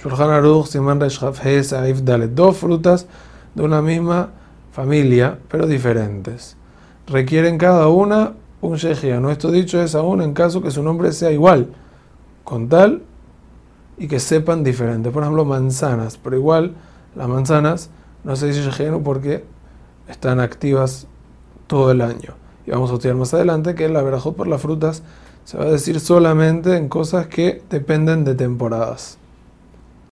Shulchan Aruch, Siman Reshaf Dos frutas de una misma familia, pero diferentes. Requieren cada una un No Esto dicho es aún en caso que su nombre sea igual, con tal y que sepan diferente. Por ejemplo, manzanas, pero igual las manzanas no se dice Shejianu porque están activas todo el año. Y vamos a estudiar más adelante que la verajot por las frutas se va a decir solamente en cosas que dependen de temporadas.